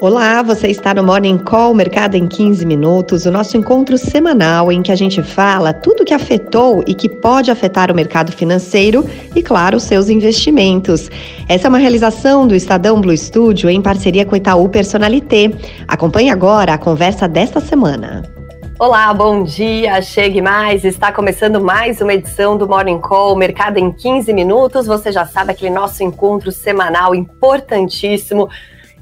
Olá, você está no Morning Call Mercado em 15 Minutos, o nosso encontro semanal em que a gente fala tudo que afetou e que pode afetar o mercado financeiro e, claro, seus investimentos. Essa é uma realização do Estadão Blue Studio em parceria com Itaú Personalité. Acompanhe agora a conversa desta semana. Olá, bom dia, chegue mais. Está começando mais uma edição do Morning Call Mercado em 15 Minutos. Você já sabe aquele nosso encontro semanal importantíssimo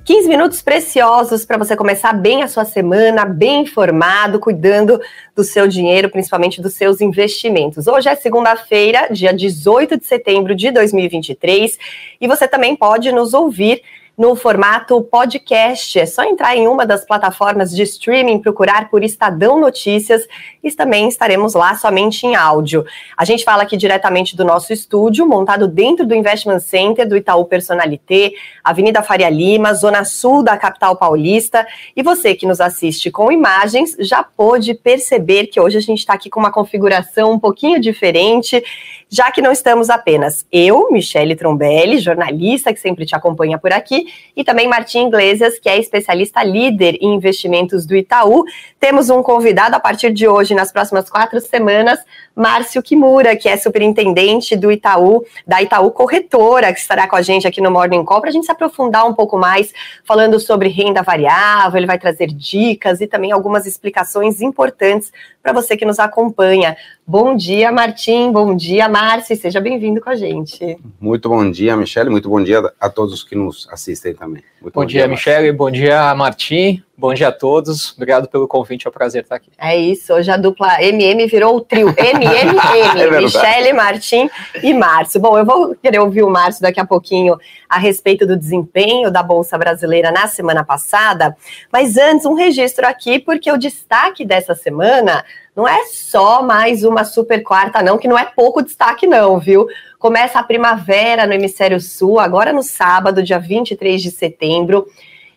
15 minutos preciosos para você começar bem a sua semana, bem informado, cuidando do seu dinheiro, principalmente dos seus investimentos. Hoje é segunda-feira, dia 18 de setembro de 2023, e você também pode nos ouvir no formato podcast. É só entrar em uma das plataformas de streaming, procurar por Estadão Notícias e também estaremos lá somente em áudio. A gente fala aqui diretamente do nosso estúdio, montado dentro do Investment Center do Itaú Personalité, Avenida Faria Lima, Zona Sul da capital paulista. E você que nos assiste com imagens já pôde perceber que hoje a gente está aqui com uma configuração um pouquinho diferente já que não estamos apenas eu, Michele Trombelli, jornalista que sempre te acompanha por aqui, e também Martim Iglesias, que é especialista líder em investimentos do Itaú. Temos um convidado a partir de hoje, nas próximas quatro semanas, Márcio Kimura, que é superintendente do Itaú, da Itaú Corretora, que estará com a gente aqui no Morning Call, para a gente se aprofundar um pouco mais, falando sobre renda variável, ele vai trazer dicas e também algumas explicações importantes para você que nos acompanha. Bom dia, Martim, bom dia, Márcio, seja bem-vindo com a gente. Muito bom dia, Michele, muito bom dia a todos que nos assistem também. Muito bom, bom dia, dia Michele, bom dia, Martim. Bom dia a todos, obrigado pelo convite, é um prazer estar aqui. É isso, hoje a dupla MM virou o trio. MMM, é Michele, Martim e Márcio. Bom, eu vou querer ouvir o Márcio daqui a pouquinho a respeito do desempenho da Bolsa Brasileira na semana passada, mas antes um registro aqui, porque o destaque dessa semana não é só mais uma super quarta, não, que não é pouco destaque, não, viu? Começa a primavera no Hemisfério Sul, agora no sábado, dia 23 de setembro.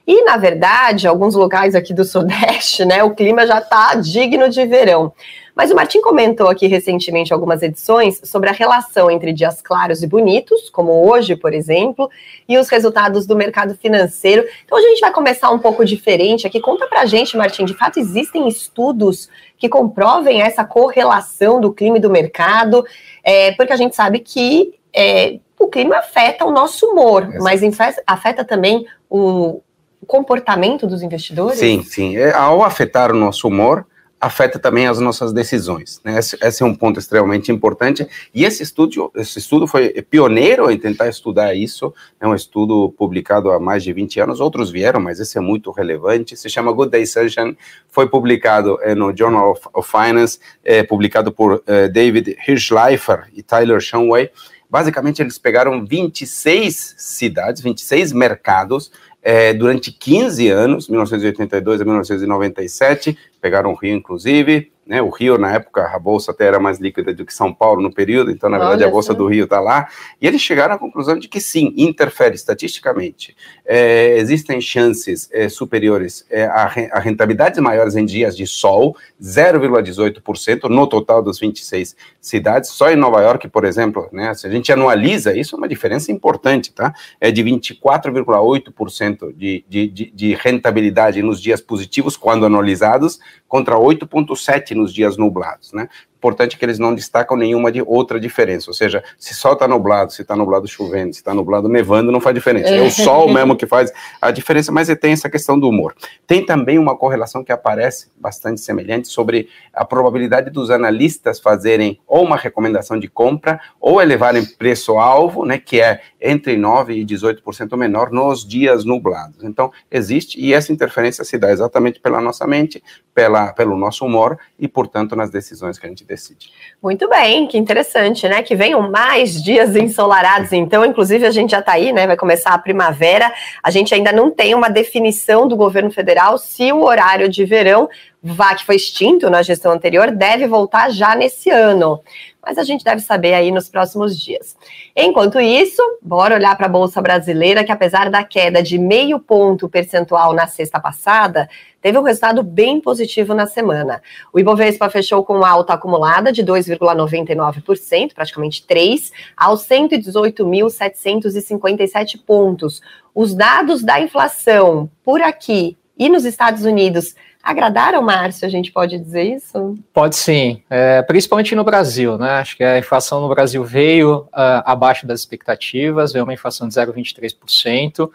E, na verdade, alguns locais aqui do Sudeste, né, o clima já está digno de verão. Mas o Martim comentou aqui recentemente algumas edições sobre a relação entre dias claros e bonitos, como hoje, por exemplo, e os resultados do mercado financeiro. Então, hoje a gente vai começar um pouco diferente aqui. Conta pra gente, Martim, de fato existem estudos que comprovem essa correlação do clima e do mercado, é, porque a gente sabe que é, o clima afeta o nosso humor, Exato. mas afeta também o, comportamento dos investidores? Sim, sim. É, ao afetar o nosso humor, afeta também as nossas decisões. Né? Esse, esse, é um ponto extremamente importante. E esse estudo, esse estudo foi pioneiro em tentar estudar isso. É um estudo publicado há mais de 20 anos. Outros vieram, mas esse é muito relevante. Se chama Good Day Sunshine. Foi publicado é, no Journal of, of Finance, é, publicado por é, David Hirschleifer e Tyler Shanway. Basicamente, eles pegaram 26 cidades, 26 mercados, é, durante 15 anos, 1982 a 1997, pegaram o Rio, inclusive, né? O Rio, na época, a bolsa até era mais líquida do que São Paulo no período, então, na verdade, Olha a bolsa do Rio está lá. E eles chegaram à conclusão de que sim, interfere estatisticamente. É, existem chances é, superiores é, a, a rentabilidades maiores em dias de sol, 0,18% no total dos 26 cidades. Só em Nova York, por exemplo, né? Se a gente anualiza isso, é uma diferença importante, tá? É de 24,8% de, de, de, de rentabilidade nos dias positivos, quando anualizados, contra 8,7% nos dias nublados, né? Importante que eles não destacam nenhuma de outra diferença, ou seja, se só está nublado, se está nublado chovendo, se está nublado nevando, não faz diferença. É o sol mesmo que faz a diferença, mas tem essa questão do humor. Tem também uma correlação que aparece bastante semelhante sobre a probabilidade dos analistas fazerem ou uma recomendação de compra ou elevarem preço-alvo, né, que é entre 9% e 18% menor nos dias nublados. Então, existe, e essa interferência se dá exatamente pela nossa mente, pela, pelo nosso humor e, portanto, nas decisões que a gente decide. Muito bem, que interessante, né? Que venham mais dias ensolarados, então, inclusive a gente já está aí, né? Vai começar a primavera. A gente ainda não tem uma definição do governo federal se o horário de verão que foi extinto na gestão anterior, deve voltar já nesse ano. mas a gente deve saber aí nos próximos dias. Enquanto isso, bora olhar para a Bolsa Brasileira, que apesar da queda de meio ponto percentual na sexta passada, teve um resultado bem positivo na semana. O Ibovespa fechou com alta acumulada de 2,99%, praticamente 3, aos 118.757 pontos. Os dados da inflação por aqui e nos Estados Unidos agradaram, Márcio? A gente pode dizer isso? Pode sim, é, principalmente no Brasil, né? Acho que a inflação no Brasil veio uh, abaixo das expectativas, veio uma inflação de 0,23%.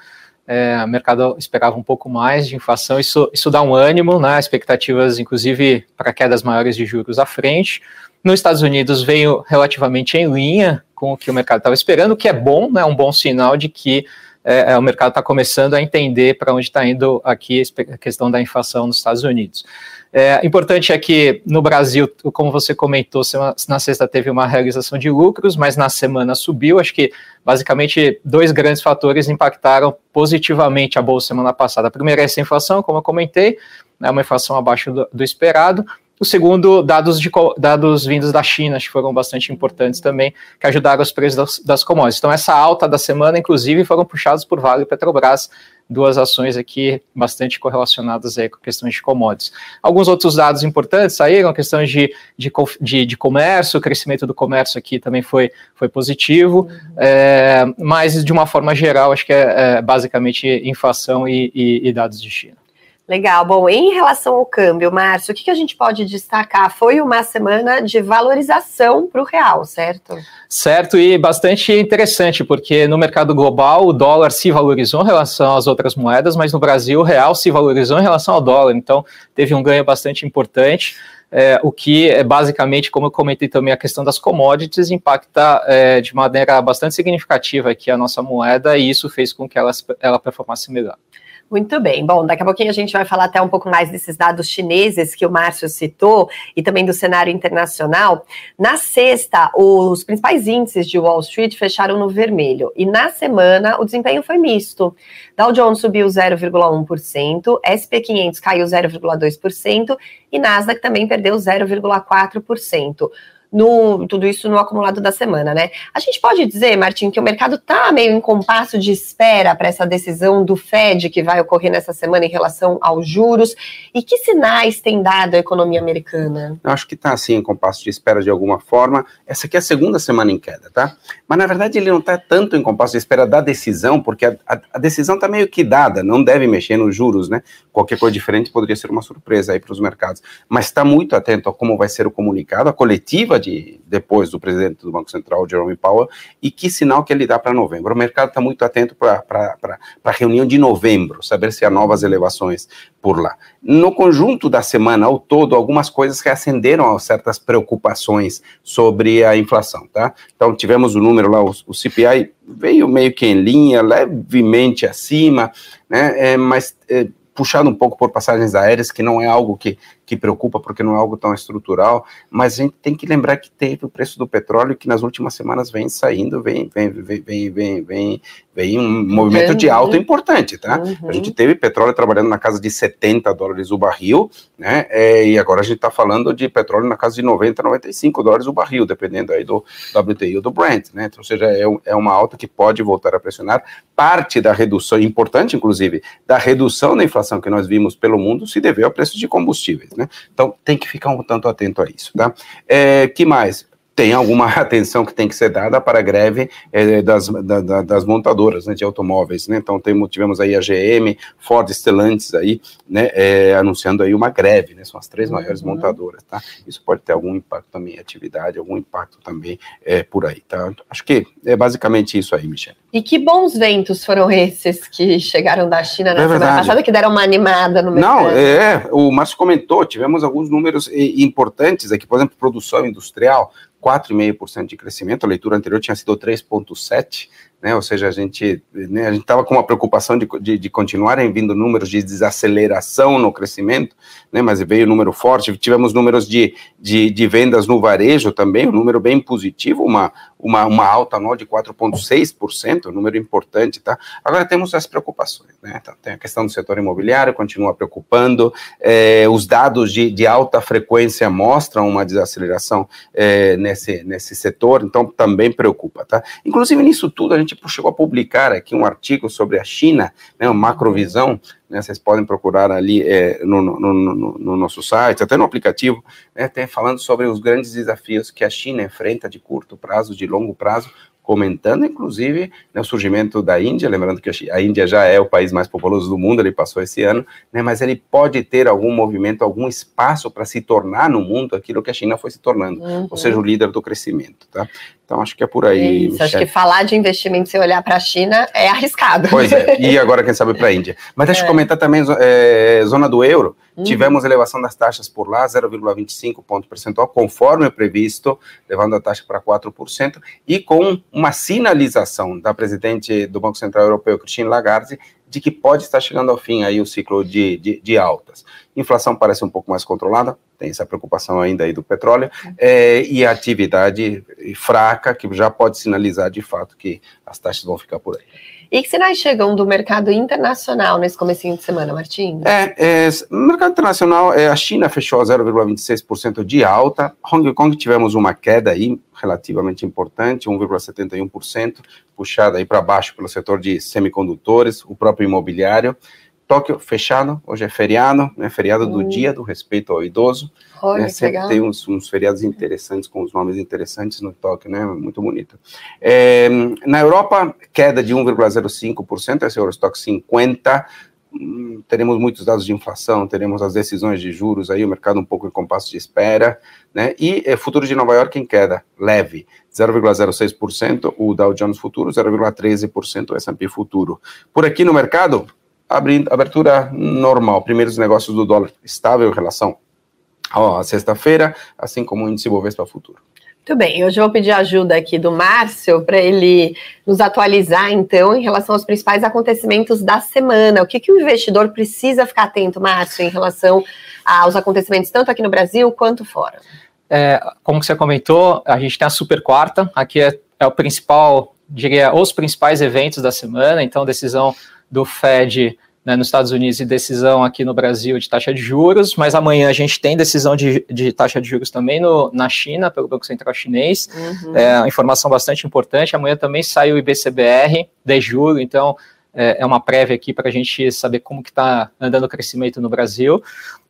É, o mercado esperava um pouco mais de inflação, isso, isso dá um ânimo, né? Expectativas, inclusive, para quedas maiores de juros à frente. Nos Estados Unidos veio relativamente em linha com o que o mercado estava esperando, o que é bom, né? Um bom sinal de que é, é, o mercado está começando a entender para onde está indo aqui a questão da inflação nos Estados Unidos. É, importante é que no Brasil, como você comentou, na sexta teve uma realização de lucros, mas na semana subiu. Acho que basicamente dois grandes fatores impactaram positivamente a bolsa semana passada. A primeira é essa inflação, como eu comentei, é uma inflação abaixo do, do esperado. O segundo, dados, de, dados vindos da China, que foram bastante importantes também, que ajudaram os preços das, das commodities. Então, essa alta da semana, inclusive, foram puxados por Vale e Petrobras, duas ações aqui bastante correlacionadas aí com questões de commodities. Alguns outros dados importantes saíram, questões de, de, de, de comércio, o crescimento do comércio aqui também foi, foi positivo, uhum. é, mas de uma forma geral, acho que é, é basicamente inflação e, e, e dados de China. Legal. Bom, em relação ao câmbio, Márcio, o que, que a gente pode destacar? Foi uma semana de valorização para o real, certo? Certo, e bastante interessante, porque no mercado global o dólar se valorizou em relação às outras moedas, mas no Brasil o real se valorizou em relação ao dólar, então teve um ganho bastante importante. É, o que é basicamente, como eu comentei também, a questão das commodities impacta é, de maneira bastante significativa aqui a nossa moeda e isso fez com que ela, ela performasse melhor. Muito bem. Bom, daqui a pouquinho a gente vai falar até um pouco mais desses dados chineses que o Márcio citou e também do cenário internacional. Na sexta, os principais índices de Wall Street fecharam no vermelho e na semana o desempenho foi misto. Dow Jones subiu 0,1%, SP 500 caiu 0,2% e Nasdaq também perdeu 0,4% no tudo isso no acumulado da semana, né? A gente pode dizer, Martim, que o mercado está meio em compasso de espera para essa decisão do Fed que vai ocorrer nessa semana em relação aos juros. E que sinais tem dado a economia americana? Eu acho que está assim em compasso de espera de alguma forma. Essa aqui é a segunda semana em queda, tá? Mas na verdade ele não está tanto em compasso de espera da decisão, porque a, a, a decisão está meio que dada, não deve mexer nos juros, né? Qualquer coisa diferente poderia ser uma surpresa aí para os mercados. Mas está muito atento a como vai ser o comunicado, a coletiva de depois do presidente do Banco Central, Jerome Powell, e que sinal que ele dá para novembro. O mercado está muito atento para a reunião de novembro, saber se há novas elevações por lá. No conjunto da semana ao todo, algumas coisas reacenderam a certas preocupações sobre a inflação, tá? Então, tivemos o número lá, o, o CPI veio meio que em linha, levemente acima, né? É, mas é, puxado um pouco por passagens aéreas, que não é algo que, que preocupa, porque não é algo tão estrutural, mas a gente tem que lembrar que teve o preço do petróleo que nas últimas semanas vem saindo, vem, vem, vem, vem, vem, vem, vem um movimento de alta importante, tá? Uhum. A gente teve petróleo trabalhando na casa de 70 dólares o barril, né? É, e agora a gente está falando de petróleo na casa de 90, 95 dólares o barril, dependendo aí do WTI ou do Brent, né? Então, ou seja, é, é uma alta que pode voltar a pressionar parte da redução, importante inclusive, da redução da inflação que nós vimos pelo mundo se deveu ao preço de combustíveis, né? Então tem que ficar um tanto atento a isso, tá? É, que mais? Tem alguma atenção que tem que ser dada para a greve é, das, da, das montadoras né, de automóveis, né? Então temos, tivemos aí a GM, Ford, Stellantis aí, né, é, anunciando aí uma greve, né? São as três maiores uhum. montadoras, tá? Isso pode ter algum impacto também em atividade, algum impacto também é, por aí, tá? Acho que é basicamente isso aí, Michelle. E que bons ventos foram esses que chegaram da China na é semana verdade. passada, que deram uma animada no mercado? Não, é, o Márcio comentou, tivemos alguns números importantes aqui, por exemplo, produção industrial, 4,5% de crescimento, a leitura anterior tinha sido 3,7%, né? Ou seja, a gente né, a gente estava com uma preocupação de, de, de continuarem vindo números de desaceleração no crescimento, né? Mas veio um número forte. Tivemos números de, de, de vendas no varejo também, um número bem positivo, uma, uma, uma alta anual de 4,6%, um número importante, tá? Agora temos as preocupações, né? Então, tem a questão do setor imobiliário, continua preocupando, é, os dados de, de alta frequência mostram uma desaceleração é, nesse, nesse setor, então também preocupa, tá? Inclusive nisso tudo a gente chegou a publicar aqui um artigo sobre a China, né, uma macrovisão, né, vocês podem procurar ali é, no, no, no, no, nosso site, até no aplicativo, né, tem falando sobre os grandes desafios que a China enfrenta de curto prazo, de longo prazo, comentando, inclusive, né, o surgimento da Índia, lembrando que a Índia já é o país mais populoso do mundo, ele passou esse ano, né, mas ele pode ter algum movimento, algum espaço para se tornar no mundo aquilo que a China foi se tornando, uhum. ou seja, o líder do crescimento, tá? Então, acho que é por aí. É isso, acho que falar de investimento sem olhar para a China é arriscado. Pois é, e agora, quem sabe, para a Índia. Mas deixa é. eu comentar também, é, zona do euro, uhum. tivemos elevação das taxas por lá, 0,25 ponto percentual, conforme previsto, levando a taxa para 4%, e com uma sinalização da presidente do Banco Central Europeu, Christine Lagarde, de que pode estar chegando ao fim aí o ciclo de, de, de altas. Inflação parece um pouco mais controlada, tem essa preocupação ainda aí do petróleo, é, e a atividade fraca, que já pode sinalizar de fato que as taxas vão ficar por aí. E que sinais chegam do mercado internacional nesse comecinho de semana, Martim? É, é, no mercado internacional, é, a China fechou a 0,26% de alta, Hong Kong tivemos uma queda aí relativamente importante, 1,71%, puxada aí para baixo pelo setor de semicondutores, o próprio imobiliário, Tóquio fechado, hoje é feriado, né? Feriado do hum. dia do respeito ao idoso. Olha, né? Sempre legal. tem uns, uns, feriados interessantes, com os nomes interessantes no Tóquio, né? Muito bonito. É, na Europa, queda de 1,05%, esse é o Eurostock 50. Hum, teremos muitos dados de inflação, teremos as decisões de juros aí, o mercado um pouco em compasso de espera, né? E é, futuro de Nova York em queda, leve, 0,06%, o Dow Jones futuro, 0,13% o S&P futuro. Por aqui no mercado, abrindo, abertura normal, primeiros negócios do dólar estável em relação à sexta-feira, assim como o índice Bovespa futuro. Muito bem, hoje eu vou pedir ajuda aqui do Márcio para ele nos atualizar, então, em relação aos principais acontecimentos da semana. O que, que o investidor precisa ficar atento, Márcio, em relação aos acontecimentos tanto aqui no Brasil quanto fora? É, como você comentou, a gente tem a super quarta, aqui é, é o principal, diria, os principais eventos da semana, então decisão do Fed né, nos Estados Unidos e decisão aqui no Brasil de taxa de juros, mas amanhã a gente tem decisão de, de taxa de juros também no, na China, pelo Banco Central Chinês. Uhum. É uma informação bastante importante. Amanhã também sai o IBCBR de julho, então é, é uma prévia aqui para a gente saber como que está andando o crescimento no Brasil.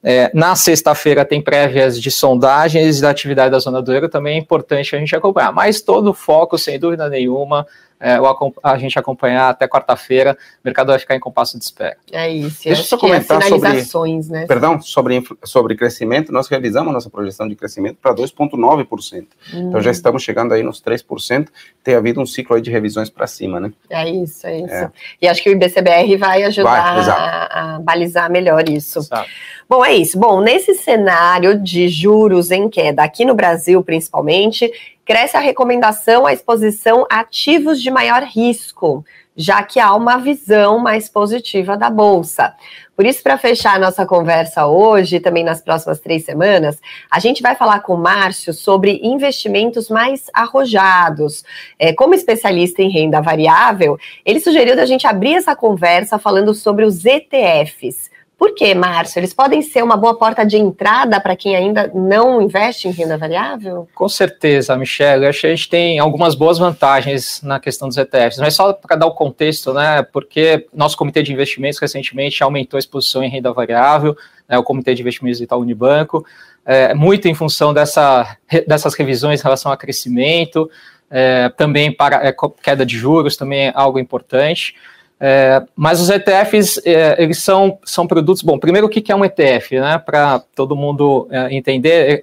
É, na sexta-feira tem prévias de sondagens da atividade da zona do euro, também é importante a gente acompanhar, mas todo o foco, sem dúvida nenhuma, é, a gente acompanhar até quarta-feira, o mercado vai ficar em compasso de espera. É isso. Deixa eu só comentar é sobre, né? Perdão, sobre, sobre crescimento, nós revisamos nossa projeção de crescimento para 2,9%. Hum. Então já estamos chegando aí nos 3%, tem havido um ciclo aí de revisões para cima, né? É isso, é isso. É. E acho que o IBCBR vai ajudar vai, a, a, balizar melhor isso. Exato. Bom, é isso. Bom, nesse cenário de juros em queda, aqui no Brasil principalmente, cresce a recomendação à exposição a ativos de maior risco, já que há uma visão mais positiva da Bolsa. Por isso, para fechar a nossa conversa hoje, e também nas próximas três semanas, a gente vai falar com o Márcio sobre investimentos mais arrojados. É, como especialista em renda variável, ele sugeriu da gente abrir essa conversa falando sobre os ETFs. Por quê, Márcio? Eles podem ser uma boa porta de entrada para quem ainda não investe em renda variável? Com certeza, Michelle. acho que a gente tem algumas boas vantagens na questão dos ETFs, mas só para dar o contexto, né? Porque nosso comitê de investimentos recentemente aumentou a exposição em renda variável, né, o comitê de investimentos do Itaú Unibanco, é, muito em função dessa, dessas revisões em relação a crescimento, é, também para é, queda de juros, também é algo importante. É, mas os ETFs, é, eles são, são produtos, bom, primeiro o que é um ETF, né, para todo mundo é, entender,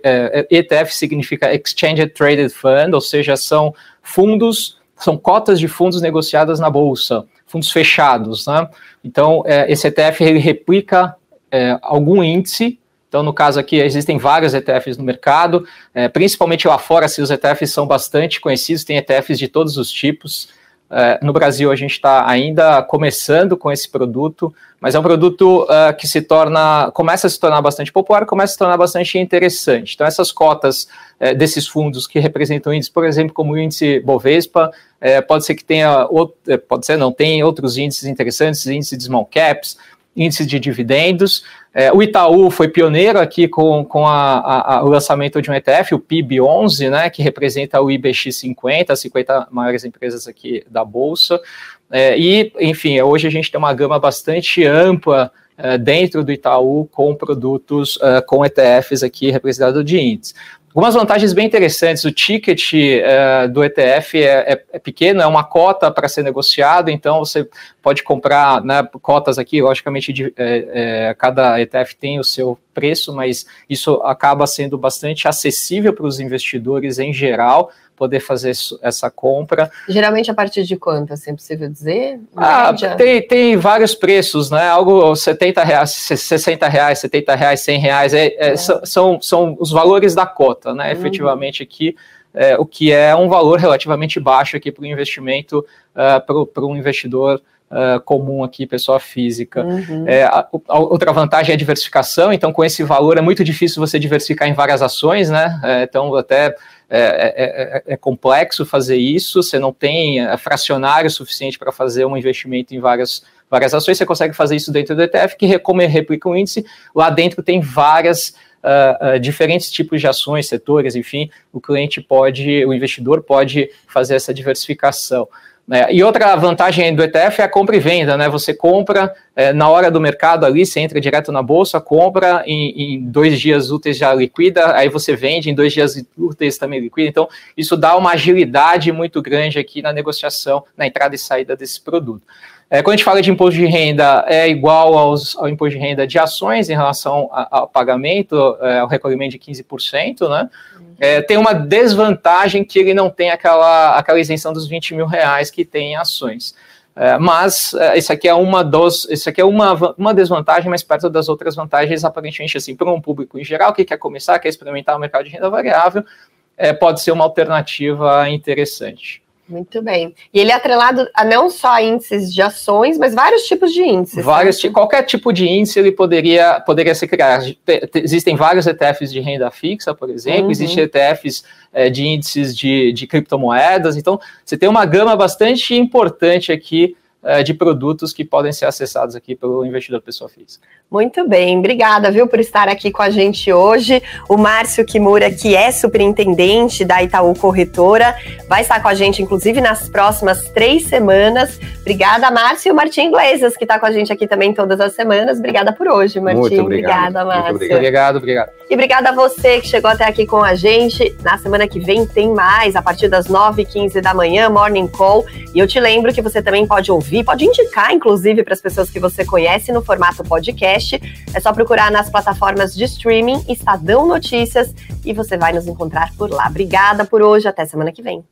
ETF é, é, significa Exchange Traded Fund, ou seja, são fundos, são cotas de fundos negociadas na bolsa, fundos fechados, né, então é, esse ETF ele replica algum índice, então no caso aqui existem vários ETFs no mercado, principalmente lá fora, se os ETFs são bastante conhecidos, tem ETFs de todos os tipos, no Brasil, a gente está ainda começando com esse produto, mas é um produto uh, que se torna, começa a se tornar bastante popular, começa a se tornar bastante interessante. Então, essas cotas uh, desses fundos que representam índices, por exemplo, como o índice Bovespa, pode ser que tenha, pode ser não, tem outros índices interessantes, índice de small caps, índice de dividendos. É, o Itaú foi pioneiro aqui com, com a, a, o lançamento de um ETF, o PIB11, né, que representa o IBX 50, as 50 maiores empresas aqui da Bolsa. É, e, enfim, hoje a gente tem uma gama bastante ampla é, dentro do Itaú com produtos é, com ETFs aqui representados de índices. Algumas vantagens bem interessantes. O ticket uh, do ETF é, é, é, pequeno, é uma cota para ser negociado, então você pode comprar né, cotas aqui, logicamente, de, é, cada ETF tem o seu preço, mas isso acaba sendo bastante acessível para os investidores em geral poder fazer essa compra. Geralmente a partir de quanto, assim, é possível dizer? Ah, tem, tem vários preços, né? Algo 70 reais, 60 reais, 70 reais, 100 reais, é, é, é. São, são os valores da cota, né? Uhum. Efetivamente aqui, é, o que é um valor relativamente baixo aqui para o investimento, uh, para um investidor Uh, comum aqui, pessoa física. Uhum. É, a, a, outra vantagem é a diversificação, então com esse valor é muito difícil você diversificar em várias ações, né? É, então até é, é, é, é, complexo fazer isso, você não tem é, fracionário suficiente para fazer um investimento em várias, várias ações, você consegue fazer isso dentro do ETF, que como replica o índice, lá dentro tem várias uh, uh, diferentes tipos de ações, setores, enfim, o cliente pode, o investidor pode fazer essa diversificação. É, e outra vantagem do ETF é a compra e venda, né? Você compra é, na hora do mercado ali, você entra direto na bolsa, compra, em, em, dois dias úteis já liquida, aí você vende, em dois dias úteis também liquida. Então, isso dá uma agilidade muito grande aqui na negociação, na entrada e saída desse produto. É, quando a gente fala de imposto de renda, é igual aos, ao imposto de renda de ações em relação ao pagamento, é, ao recolhimento de 15%, né? É, tem uma desvantagem que ele não tem aquela, aquela isenção dos 20 mil reais que tem em ações. É, mas é, isso aqui é uma dos, isso aqui é uma, uma desvantagem, mas perto das outras vantagens, aparentemente, assim, para um público em geral que quer começar, quer experimentar o mercado de renda variável, é, pode ser uma alternativa interessante. Muito bem. E ele é atrelado a não só índices de ações, mas vários tipos de índices. Né? Vários, né? qualquer tipo de índice ele poderia, poderia ser criado. Existem vários ETFs de renda fixa, por exemplo, uhum. existem ETFs é, de índices de, de criptomoedas. Então, você tem uma gama bastante importante aqui é, de produtos que podem ser acessados aqui pelo investidor pessoa física. Muito bem, obrigada, viu, por estar aqui com a gente hoje. O Márcio Kimura, que é superintendente da Itaú Corretora, vai estar com a gente, inclusive, nas próximas três semanas. Obrigada, Márcio. E o Martim Iglesias, que está com a gente aqui também todas as semanas. Obrigada por hoje, Martim. Muito obrigado. Obrigada, Márcio. Muito obrigado. obrigado, obrigado. E obrigada a você que chegou até aqui com a gente. Na semana que vem tem mais, a partir das 9h15 da manhã, Morning Call. E eu te lembro que você também pode ouvir, pode indicar, inclusive, para as pessoas que você conhece no formato podcast. É só procurar nas plataformas de streaming Estadão Notícias e você vai nos encontrar por lá. Obrigada por hoje, até semana que vem.